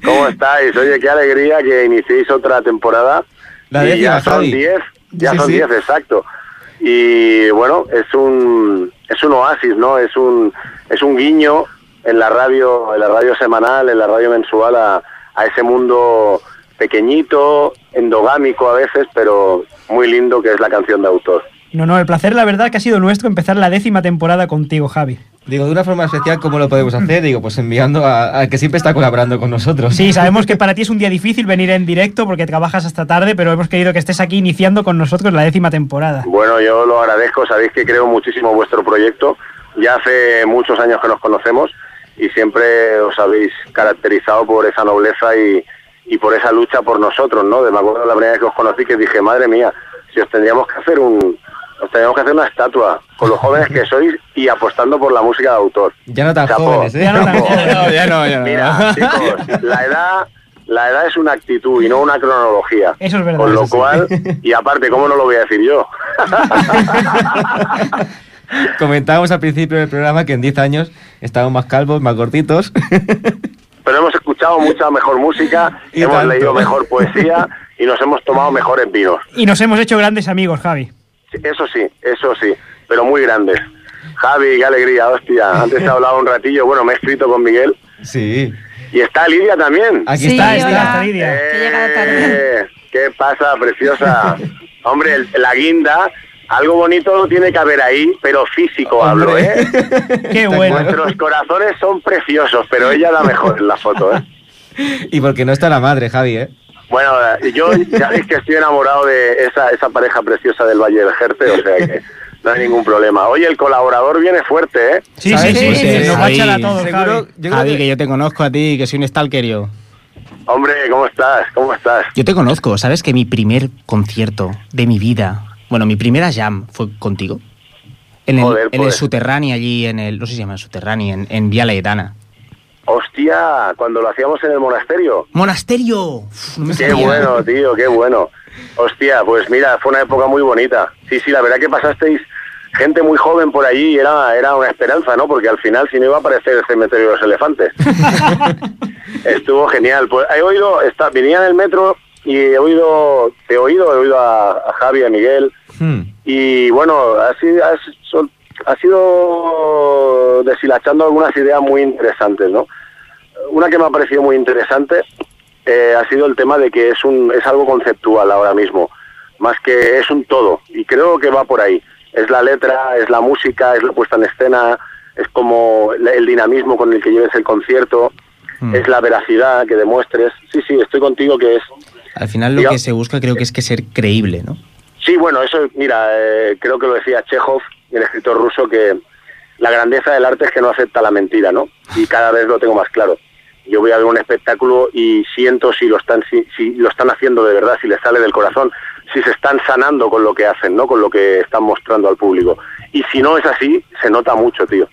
¿Cómo estáis? Oye, qué alegría que iniciéis otra temporada. La y décima, ya son Javi. 10, ya Sí, son sí. 10, exacto. Y bueno, es un es un oasis, ¿no? Es un es un guiño en la radio, en la radio semanal, en la radio mensual a, a ese mundo pequeñito, endogámico a veces, pero muy lindo que es la canción de autor. No, no, el placer, la verdad, que ha sido nuestro empezar la décima temporada contigo, Javi. Digo, de una forma especial, ¿cómo lo podemos hacer? Digo, pues enviando a- al que siempre está colaborando con nosotros. Sí, sabemos que para ti es un día difícil venir en directo porque trabajas hasta tarde, pero hemos querido que estés aquí iniciando con nosotros la décima temporada. Bueno, yo lo agradezco, sabéis que creo muchísimo vuestro proyecto. Ya hace muchos años que nos conocemos y siempre os habéis caracterizado por esa nobleza y, y por esa lucha por nosotros, ¿no? De, me acuerdo la primera vez que os conocí que dije, madre mía, si os tendríamos que hacer un... Os tendríamos que hacer una estatua con los jóvenes que sois y apostando por la música de autor. Ya no tan Chapo. jóvenes, ¿eh? Ya no tan Chapo. jóvenes. No, ya no, ya no. Mira, chicos, la edad, la edad es una actitud y no una cronología. Eso es verdad, Con lo sí. cual, y aparte, ¿cómo no lo voy a decir yo? Comentábamos al principio del programa que en 10 años estábamos más calvos, más gorditos. Pero hemos escuchado mucha mejor música, Y hemos tanto. leído mejor poesía y nos hemos tomado mejores vinos. Y nos hemos hecho grandes amigos, Javi. Sí, Eso sí, eso sí, pero muy grandes. Javi, qué alegría, hostia. Antes he hablado un ratillo, bueno, me he escrito con Miguel. Sí. Y está Lidia también. Aquí Sí, está, está. Lidia. Eh, Que. ¿Qué pasa, preciosa? Hombre, el- la guinda, algo bonito tiene que haber ahí, pero físico hablo. ¿eh? Qué bueno. Nuestros corazones son preciosos, pero ella la mejor en la foto, ¿eh? Y porque no está la madre, Javi, ¿eh? Bueno, eh, yo ya sabéis que estoy enamorado de esa, esa pareja preciosa del Valle del Jerte, o sea que no hay ningún problema. Oye, el colaborador viene fuerte, ¿eh? Sí, sí, sí, Sí, nos va a echar a todos, Seguro, Javi. yo creo Javi, que- que yo te conozco a ti, que soy un stalker yo. Hombre, ¿cómo estás? ¿Cómo estás? Yo te conozco, ¿sabes que mi primer concierto de mi vida, bueno, mi primera jam fue contigo? En el, en el pues. Subterráneo allí, en el, no sé si se llama Subterráneo, en, en Vía Laetana. Hostia, cuando lo hacíamos en el monasterio. ¡Monasterio! Uf, no me Qué bueno, tío, qué bueno. Hostia, pues mira, fue una época muy bonita. Sí, sí, la verdad que pasasteis gente muy joven por allí y era, era una esperanza, ¿no? Porque al final si no iba a aparecer el cementerio de los elefantes. Estuvo genial. Pues he oído, está, venía en el metro y he oído, te he oído, he oído a, a Javi, a Miguel, Hmm. y bueno, ha sido, ha, sol- ha sido deshilachando algunas ideas muy interesantes, ¿no? Una que me ha parecido muy interesante eh, ha sido el tema de que es, un, es algo conceptual ahora mismo, más que es un todo, y creo que va por ahí. Es la letra, es la música, es la puesta en escena, es como el el dinamismo con el que lleves el concierto, Mm. es la veracidad que demuestres. Sí, sí, estoy contigo que es Al final lo que se busca creo que es que ser creíble, ¿no? Sí, bueno, eso, mira, eh, creo que lo decía Chekhov, el escritor ruso, que la grandeza del arte es que no acepta la mentira, ¿no? Y cada vez lo tengo más claro. Yo voy a ver un espectáculo y siento si lo están si, si lo están haciendo de verdad, si les sale del corazón, si se están sanando con lo que hacen, ¿no? Con lo que están mostrando al público. Y si no es así, se nota mucho, tío.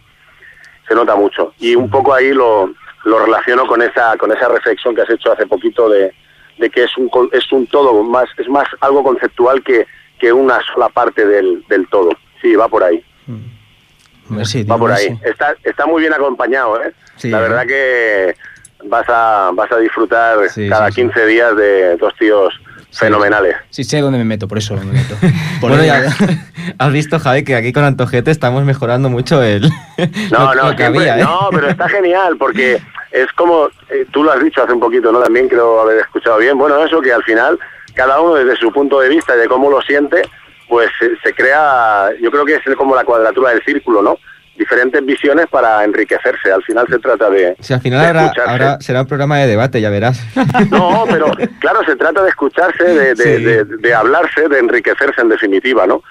Se nota mucho. Y un poco ahí lo, lo relaciono con esa con esa reflexión que has hecho hace poquito de, de que es un co- es un todo más es más algo conceptual que, que una sola parte del, del todo. Sí, va por ahí. Merci, Va por ahí. Está, está muy bien acompañado, ¿eh? Sí, la ¿eh? verdad que vas a, vas a disfrutar Sí, cada sí, sí. 15 días de dos tíos fenomenales. Sí, sé dónde me meto, por eso me meto. Por Bueno, ahí- ya, has visto, Javi, que aquí con Antojete estamos mejorando mucho el No, lo, no, lo que siempre- había, ¿eh? no, pero está genial porque es como, eh, tú lo has dicho hace un poquito, ¿no? También creo haber escuchado bien. Bueno, eso que al final cada uno desde su punto de vista y de cómo lo siente, pues se, se crea, yo creo que es como la cuadratura del círculo, ¿no? Diferentes visiones para enriquecerse. Al final se trata de... Si al final de escucharse. habrá- será un programa de debate, ya verás. No, pero claro, se trata de escucharse, de, de, Sí. de- de hablarse, de enriquecerse en definitiva, ¿no?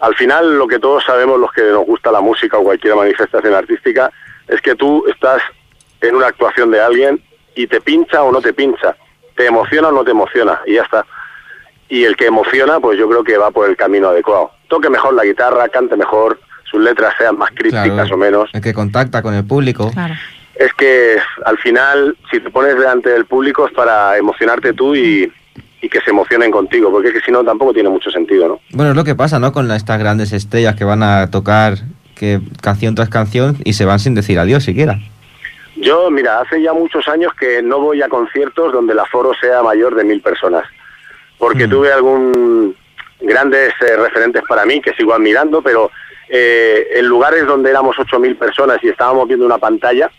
Al final, lo que todos sabemos, los que nos gusta la música o cualquier manifestación artística, es que tú estás en una actuación de alguien y te pincha o no te pincha, te emociona o no te emociona, y ya está. Y el que emociona, pues yo creo que va por el camino adecuado. Toque mejor la guitarra, cante mejor, sus letras sean más crípticas Claro, o menos. El que contacta con el público. Claro. Es que al final, si te pones delante del público es para emocionarte tú y, y que se emocionen contigo, porque es que si no tampoco tiene mucho sentido, ¿no? Bueno, es lo que pasa, ¿no? Con estas grandes estrellas que van a tocar que canción tras canción y se van sin decir adiós siquiera. Yo, mira, hace ya muchos años que no voy a conciertos donde el aforo sea mayor de mil personas, porque Mm. tuve algún grandes eh, referentes para mí que sigo admirando, pero eh, en lugares donde éramos ocho mil personas y estábamos viendo una pantalla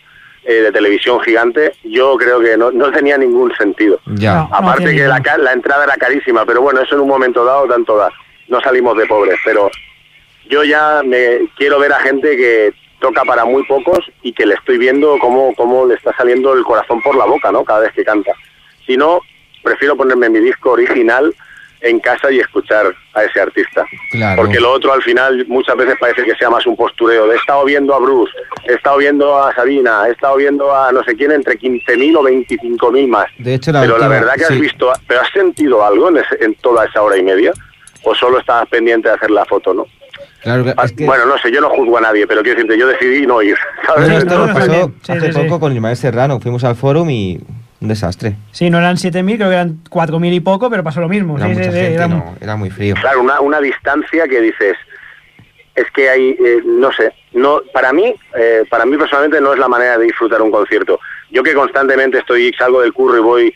eh, de televisión gigante, yo creo que no, no tenía ningún sentido. Ya. No. Aparte que la, la entrada era carísima, pero bueno, eso en un momento dado tanto da. No salimos de pobres, pero yo ya me quiero ver a gente que toca para muy pocos y que le estoy viendo cómo, cómo le está saliendo el corazón por la boca, ¿no? Cada vez que canta. Si no, prefiero ponerme mi disco original en casa y escuchar a ese artista. Claro. Porque lo otro al final muchas veces parece que sea más un postureo. He estado viendo a Bruce, he estado viendo a Sabina, he estado viendo a no sé quién entre 15.000 o 25.000 más. De hecho, la pero la verdad que has sí. visto, pero has sentido algo en, ese- en toda esa hora y media, o solo estabas pendiente de hacer la foto, ¿no? Claro, Ah, es que... Bueno, no sé, yo no juzgo a nadie, pero quiero decirte, yo decidí no ir. ¿sabes? Bueno, esto nos pasó. Sí, hace sí, sí. poco con Ismael Serrano. Fuimos al forum y un desastre. Sí, no eran 7.000, creo que eran 4.000 y poco, pero pasó lo mismo. Era Sí, mucha sí, sí, gente, era- no, era muy frío. Claro, una, una distancia que dices, es que hay, eh, no sé, no, para mí, eh, para mí personalmente no es la manera de disfrutar un concierto. Yo que constantemente estoy, salgo del curro y voy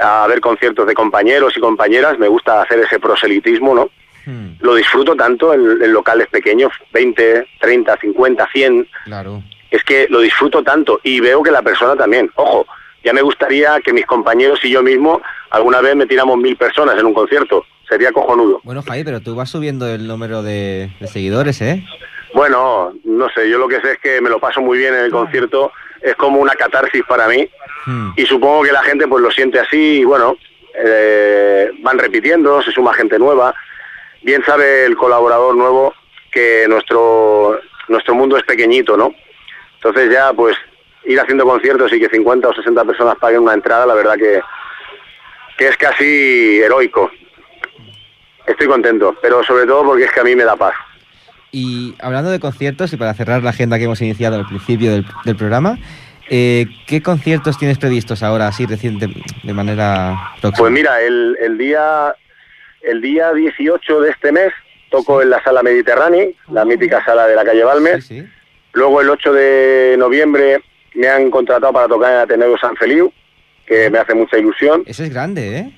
a ver conciertos de compañeros y compañeras, me gusta hacer ese proselitismo, ¿no? Hmm, Lo disfruto tanto en, en locales pequeños, 20, 30, 50, 100, claro. es que lo disfruto tanto y veo que la persona también. Ojo, ya me gustaría que mis compañeros y yo mismo alguna vez metiéramos mil personas en un concierto. Sería cojonudo. Bueno, Javi, pero tú vas subiendo el número de, de seguidores, ¿eh? Bueno, no sé, yo lo que sé es que me lo paso muy bien en el concierto, es como una catarsis para mí Hmm. y supongo que la gente pues lo siente así y bueno, eh, van repitiendo, se suma gente nueva. Bien sabe el colaborador nuevo que nuestro, nuestro mundo es pequeñito, ¿no? Entonces ya pues ir haciendo conciertos y que 50 o 60 personas paguen una entrada, la verdad que, que es casi heroico. Estoy contento, pero sobre todo porque es que a mí me da paz. Y hablando de conciertos, y para cerrar la agenda que hemos iniciado al principio del, del programa, eh, ¿qué conciertos tienes previstos ahora, así reciente, de manera próxima? Pues mira, el, el día el día 18 de este mes toco en la sala Mediterránea, la mítica sala de la calle Balmes. Sí, sí. Luego el 8 de noviembre me han contratado para tocar en Ateneo San Feliu, que me hace mucha ilusión. Ese es grande, ¿eh?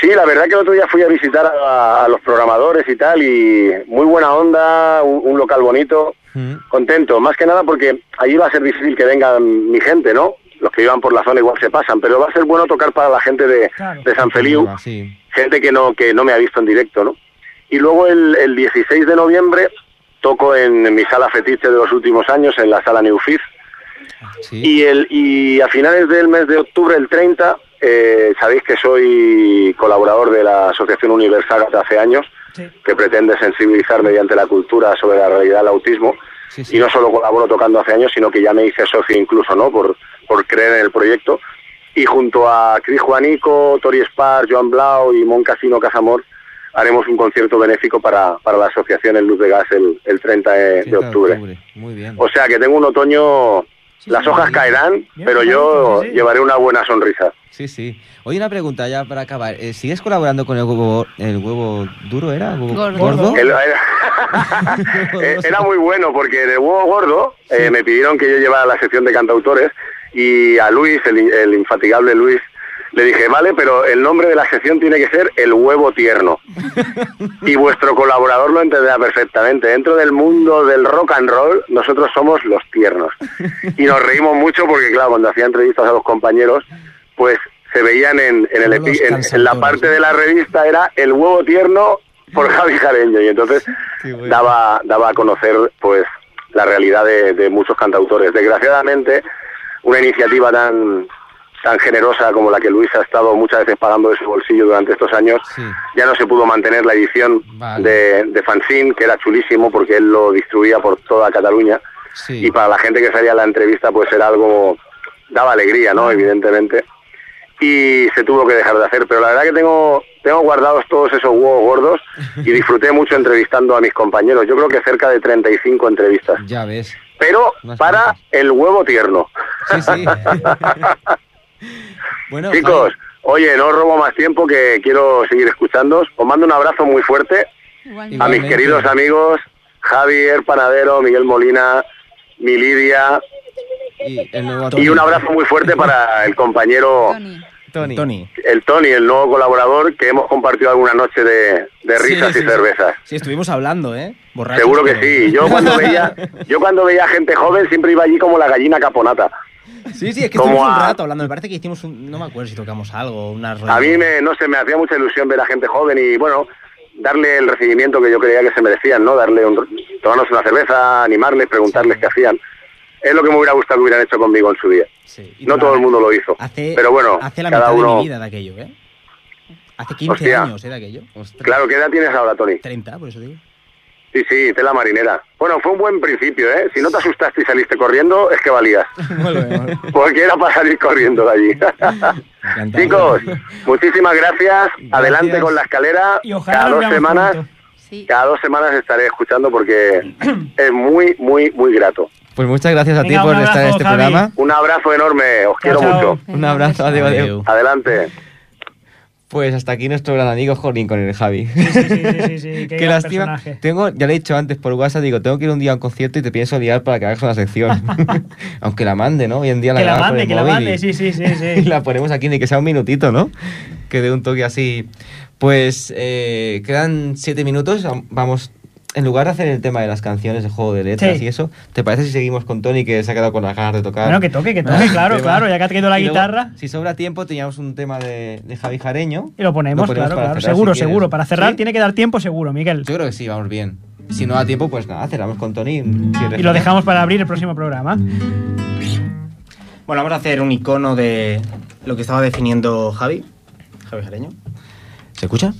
Sí, la verdad que el otro día fui a visitar a, a los programadores y tal, y muy buena onda, un, un local bonito, Hmm. contento, más que nada porque allí va a ser difícil que vengan mi gente, ¿no? Los que vivan por la zona igual se pasan, pero va a ser bueno tocar para la gente de, Claro. de San Feliu, Sí. Gente que no que no me ha visto en directo, ¿no? Y luego el, el 16 de noviembre toco en, mi sala fetiche de los últimos años, en la sala Neufit, sí. y, el, y a finales del mes de octubre, el 30, eh, sabéis que soy colaborador de la Asociación Universal hace años, Sí. que pretende sensibilizar mediante la cultura sobre la realidad del autismo. Sí, sí. y no solo colaboro tocando hace años, sino que ya me hice socio incluso, ¿no? Por, por creer en el proyecto. Y junto a Cris Juanico, Tori Spar, Joan Blau y Mon Casino Casamor haremos un concierto benéfico para, para la asociación El Luz de Gas el, el 30 de, de 30 octubre. Muy bien. O sea que tengo un otoño, las sí, hojas bien. caerán, Bien, pero bien, yo llevaré una buena sonrisa. Sí, sí. Oye, una pregunta ya para acabar. Eh, ¿Sigues colaborando con el huevo, el huevo duro, era? ¿Huevo Gordo. El- Era muy bueno porque en el huevo gordo eh, me pidieron que yo llevara la sección de cantautores y a Luis, el, el infatigable Luis, le dije, vale, pero el nombre de la sección tiene que ser El Huevo Tierno. Y vuestro colaborador lo entenderá perfectamente. Dentro del mundo del rock and roll, nosotros somos los tiernos. Y nos reímos mucho porque, claro, cuando hacía entrevistas a los compañeros, pues se veían en, en, el epi- en- en la parte ¿no? de la revista era El Huevo Tierno por Javi Jareño. Y entonces bueno. daba, daba a conocer, pues, la realidad de, de muchos cantautores. Desgraciadamente, una iniciativa tan tan generosa como la que Luis ha estado muchas veces pagando de su bolsillo durante estos años, Sí. ya no se pudo mantener la edición Vale. de, de Fanzine, que era chulísimo porque él lo distribuía por toda Cataluña. Sí. Y para la gente que salía a la entrevista, pues era algo, daba alegría, ¿no? Evidentemente. Y se tuvo que dejar de hacer. Pero la verdad que tengo, tengo guardados todos esos huevos gordos y disfruté mucho entrevistando a mis compañeros. Yo creo que cerca de 35 entrevistas. Ya ves. Pero para el huevo tierno. Sí, sí. bueno, Chicos, Javi, oye, no os robo más tiempo que quiero seguir escuchando. Os mando un abrazo muy fuerte Igualmente. a mis queridos amigos Javier Panadero, Miguel Molina, mi Lidia y el nuevo y un abrazo muy fuerte para el compañero, Tony. Tony. Tony. el Tony, el nuevo colaborador que hemos compartido alguna noche de, de risas Sí, y sí, cervezas. Sí, estuvimos hablando, ¿eh? Borrachos, Seguro que pero- sí. Yo cuando veía, yo cuando veía gente joven siempre iba allí como la gallina caponata. Sí, sí, es que Como estuvimos un a- rato hablando. Me parece que hicimos un... No me acuerdo si tocamos algo, una A mí me, no sé, me hacía mucha ilusión ver a gente joven y bueno, darle el recibimiento que yo creía que se merecían, ¿no? Darle un, tomarnos una cerveza, animarles, preguntarles qué hacían. Es lo que me hubiera gustado que hubieran hecho conmigo en su día. Sí, No todo el mundo lo hizo. Hace, Pero bueno, hace la cada mitad uno... de mi vida de aquello, ¿eh? Hace 15 Hostia. años, ¿eh? De aquello. Ostras. Claro, ¿qué edad tienes ahora, Tony? 30, por eso digo. Sí, sí, tela marinera. Bueno, fue un buen principio, ¿eh? Si no te asustaste y saliste corriendo, es que valías. Porque era para salir corriendo de allí. Chicos, muchísimas gracias. Adelante con la escalera. Y ojalá Cada dos semanas. Sí. cada dos semanas estaré escuchando porque es muy, muy, muy grato. Pues muchas gracias a ti por estar en este Javi. programa. Un abrazo enorme, os quiero chao. mucho. Un abrazo, adiós, adiós. Adelante. Pues hasta aquí nuestro gran amigo Jolín con el Javi. Sí, sí, sí, sí, sí, qué lástima. personaje. Tengo, ya le he dicho antes por WhatsApp, digo, tengo que ir un día a un concierto y te pienso liar para que hagas una sección. Aunque la mande, ¿no? Hoy en día la Que la mande, que la mande, y- sí, sí, sí, y sí. la ponemos aquí, ni que sea un minutito, ¿no? Que dé un toque así. Pues eh, quedan siete minutos. Vamos, en lugar de hacer el tema de las canciones, el juego de letras Sí. y eso, ¿te parece si seguimos con Tony que se ha quedado con las ganas de tocar? Bueno, que toque, que toque, claro, claro, ya que ha traído la Y luego, guitarra. si sobra tiempo, teníamos un tema de, de Javi Jareño. Y lo ponemos, claro, para claro. cerrar, seguro, si seguro. Para cerrar ¿Sí? tiene que dar tiempo, seguro, Miguel. Yo creo que sí, vamos bien. Si no da tiempo, pues nada, cerramos con Tony. Y lo dejamos para abrir el próximo programa. Bueno, vamos a hacer un icono de lo que estaba definiendo Javi. Javi Jareño. ¿Se escucha?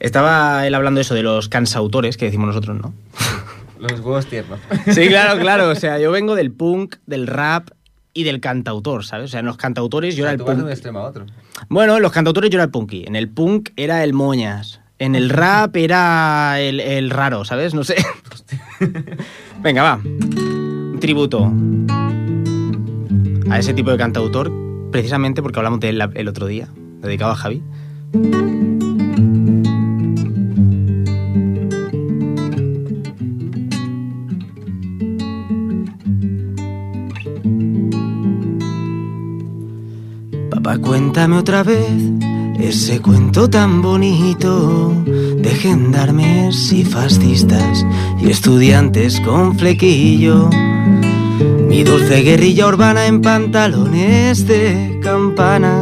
Estaba él hablando eso de los cansautores que decimos nosotros, ¿no? Los huevos tiernos. Sí, claro, claro. O sea, yo vengo del punk, del rap y del cantautor, ¿sabes? O sea, en los cantautores yo era el Tú vas de un extremo a otro. Bueno, en los cantautores yo era el punky. En el punk era el moñas. En el rap era el, el raro, ¿sabes? No sé. Venga, va. Un tributo a ese tipo de cantautor, precisamente porque hablamos de él el otro día, dedicado a Javi. Cuéntame otra vez ese cuento tan bonito de gendarmes y fascistas y estudiantes con flequillo. Mi dulce guerrilla urbana en pantalones de campana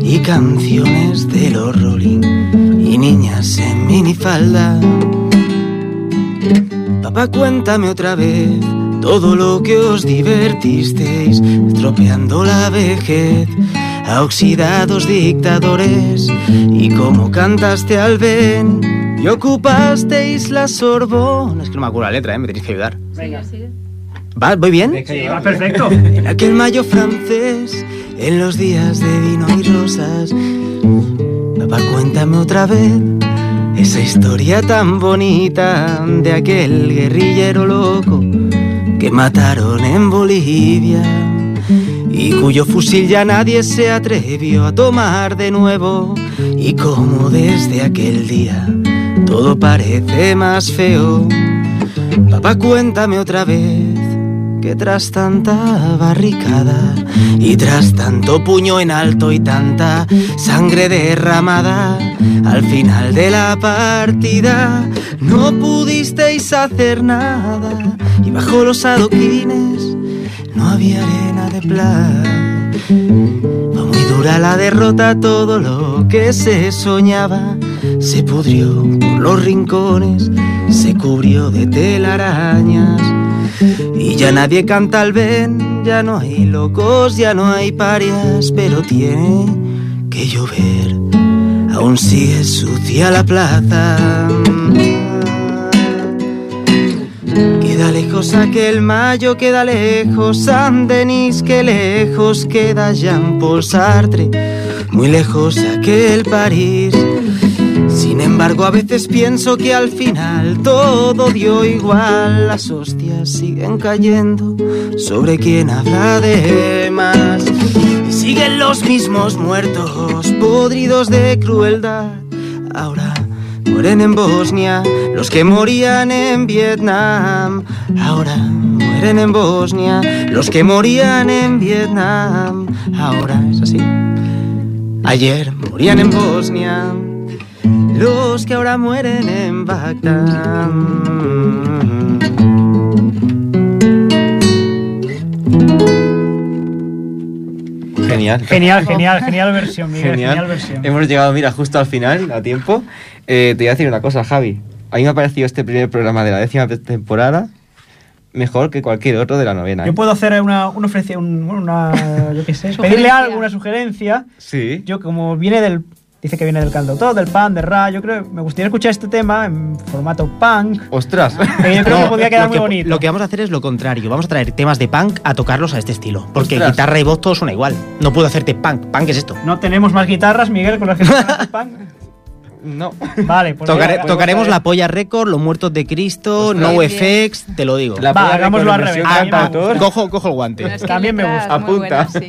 y canciones de los Rolling y niñas en minifalda. Papá, cuéntame otra vez todo lo que os divertisteis, estropeando la vejez a oxidados dictadores y cómo cantaste al Ben y ocupasteis la Sorbona. Es que no me acuerdo la letra, ¿eh? me tenéis que ayudar. Venga. ¿Va? ¿Voy bien? Sí, va perfecto. En aquel mayo francés, en los días de vino y rosas, papá, cuéntame otra vez esa historia tan bonita de aquel guerrillero loco que mataron en Bolivia y cuyo fusil ya nadie se atrevió a tomar de nuevo y como desde aquel día todo parece más feo. Papá, cuéntame otra vez que tras tanta barricada y tras tanto puño en alto y tanta sangre derramada, al final de la partida no pudisteis hacer nada y bajo los adoquines no había arena de plata. Fue muy dura la derrota, todo lo que se soñaba se pudrió por los rincones, se cubrió de telarañas. Y ya nadie canta al ven, ya no hay locos, ya no hay parias, pero tiene que llover, aún sigue sucia la plaza. Queda lejos aquel mayo, queda lejos San Denis, que lejos queda Jean Paul Sartre, muy lejos aquel París. Sin embargo, a veces pienso que al final todo dio igual. Las hostias siguen cayendo sobre quien habla de más. Y siguen los mismos muertos, podridos de crueldad. Ahora mueren en Bosnia los que morían en Vietnam. Ahora mueren en Bosnia los que morían en Vietnam. Ahora es así. Ayer morían en Bosnia los que ahora mueren en Bagdad. Genial. Genial, genial, genial versión, Miguel. Genial, Genial. versión. Hemos llegado, mira, justo al final, a tiempo. Eh, te voy a decir una cosa, Javi. A mí me ha parecido este primer programa de la décima temporada mejor que cualquier otro de la novena. Yo ¿eh? puedo hacer una, una ofrece- un- una, yo qué sé, pedirle algo, una sugerencia. Sí. Yo como viene del, dice que viene del cantautor, del pan, del ra, yo creo, me gustaría escuchar este tema en formato punk. Ostras. Que yo creo que podría quedar lo muy que, bonito. Lo que vamos a hacer es lo contrario. Vamos a traer temas de punk a tocarlos a este estilo. Porque Ostras. guitarra y voz todo suena igual. No puedo hacerte punk. ¿Punk es esto? No tenemos más guitarras, Miguel, con las que punk. No. Vale, pues Tocare- venga, tocaremos la polla record, los muertos de Cristo. No. FX, te lo digo. La Va, hagámoslo al revés. cantautor. Cojo, cojo el guante. Bueno, es que También me gusta. Apunta. buenas, sí.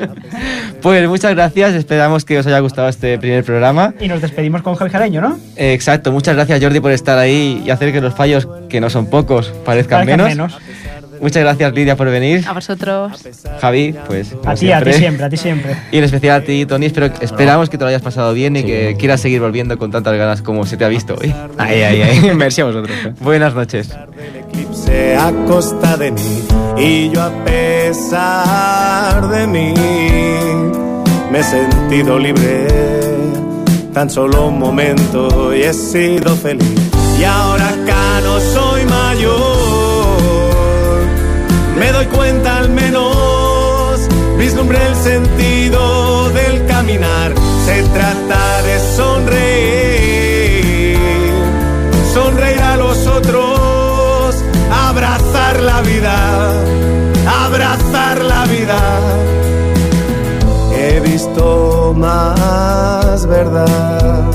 Pues muchas gracias. Esperamos que os haya gustado este primer programa. Y nos despedimos con Javi Jareño, ¿no? Eh, exacto. Muchas gracias, Jordi, por estar ahí y hacer que los fallos, que no son pocos, parezcan Parezcan menos. Muchas gracias, Lidia, por venir. A vosotros. Javi, pues. A ti, a ti siempre, a ti siempre. Y en especial a ti, Tony. Espero, esperamos que te lo hayas pasado bien y que quieras seguir volviendo con tantas ganas como se te ha visto hoy. Ay, ay, ay. Merci a vosotros. Buenas noches. eclipse a costa de mí y yo a pesar de mí me he sentido libre tan solo un momento y he sido feliz y ahora acá no soy mayor me doy cuenta al menos. Vislumbré el sentido del caminar. Se trata de sonreír. Sonreír a los otros, abrazar la vida, abrazar la vida. He visto más verdad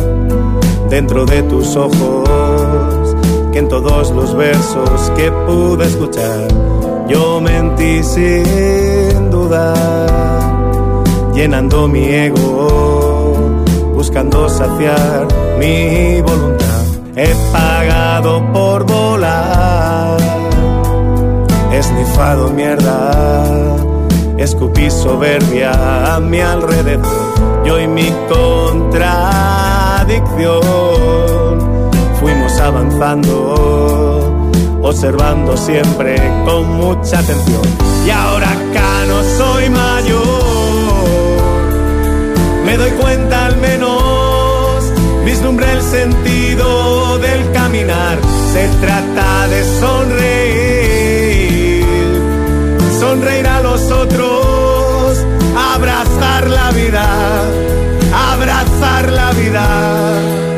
dentro de tus ojos que en todos los versos que pude escuchar. Yo mentí sin dudar, llenando mi ego, buscando saciar mi voluntad. He pagado por volar, he snifado mierda, escupí soberbia a mi alrededor. Yo y mi contradicción fuimos avanzando, observando siempre con mucha atención. Y ahora acá no soy mayor, me doy cuenta al menos, vislumbré el sentido del caminar. Se trata de sonreír, sonreír a los otros, abrazar la vida, abrazar la vida.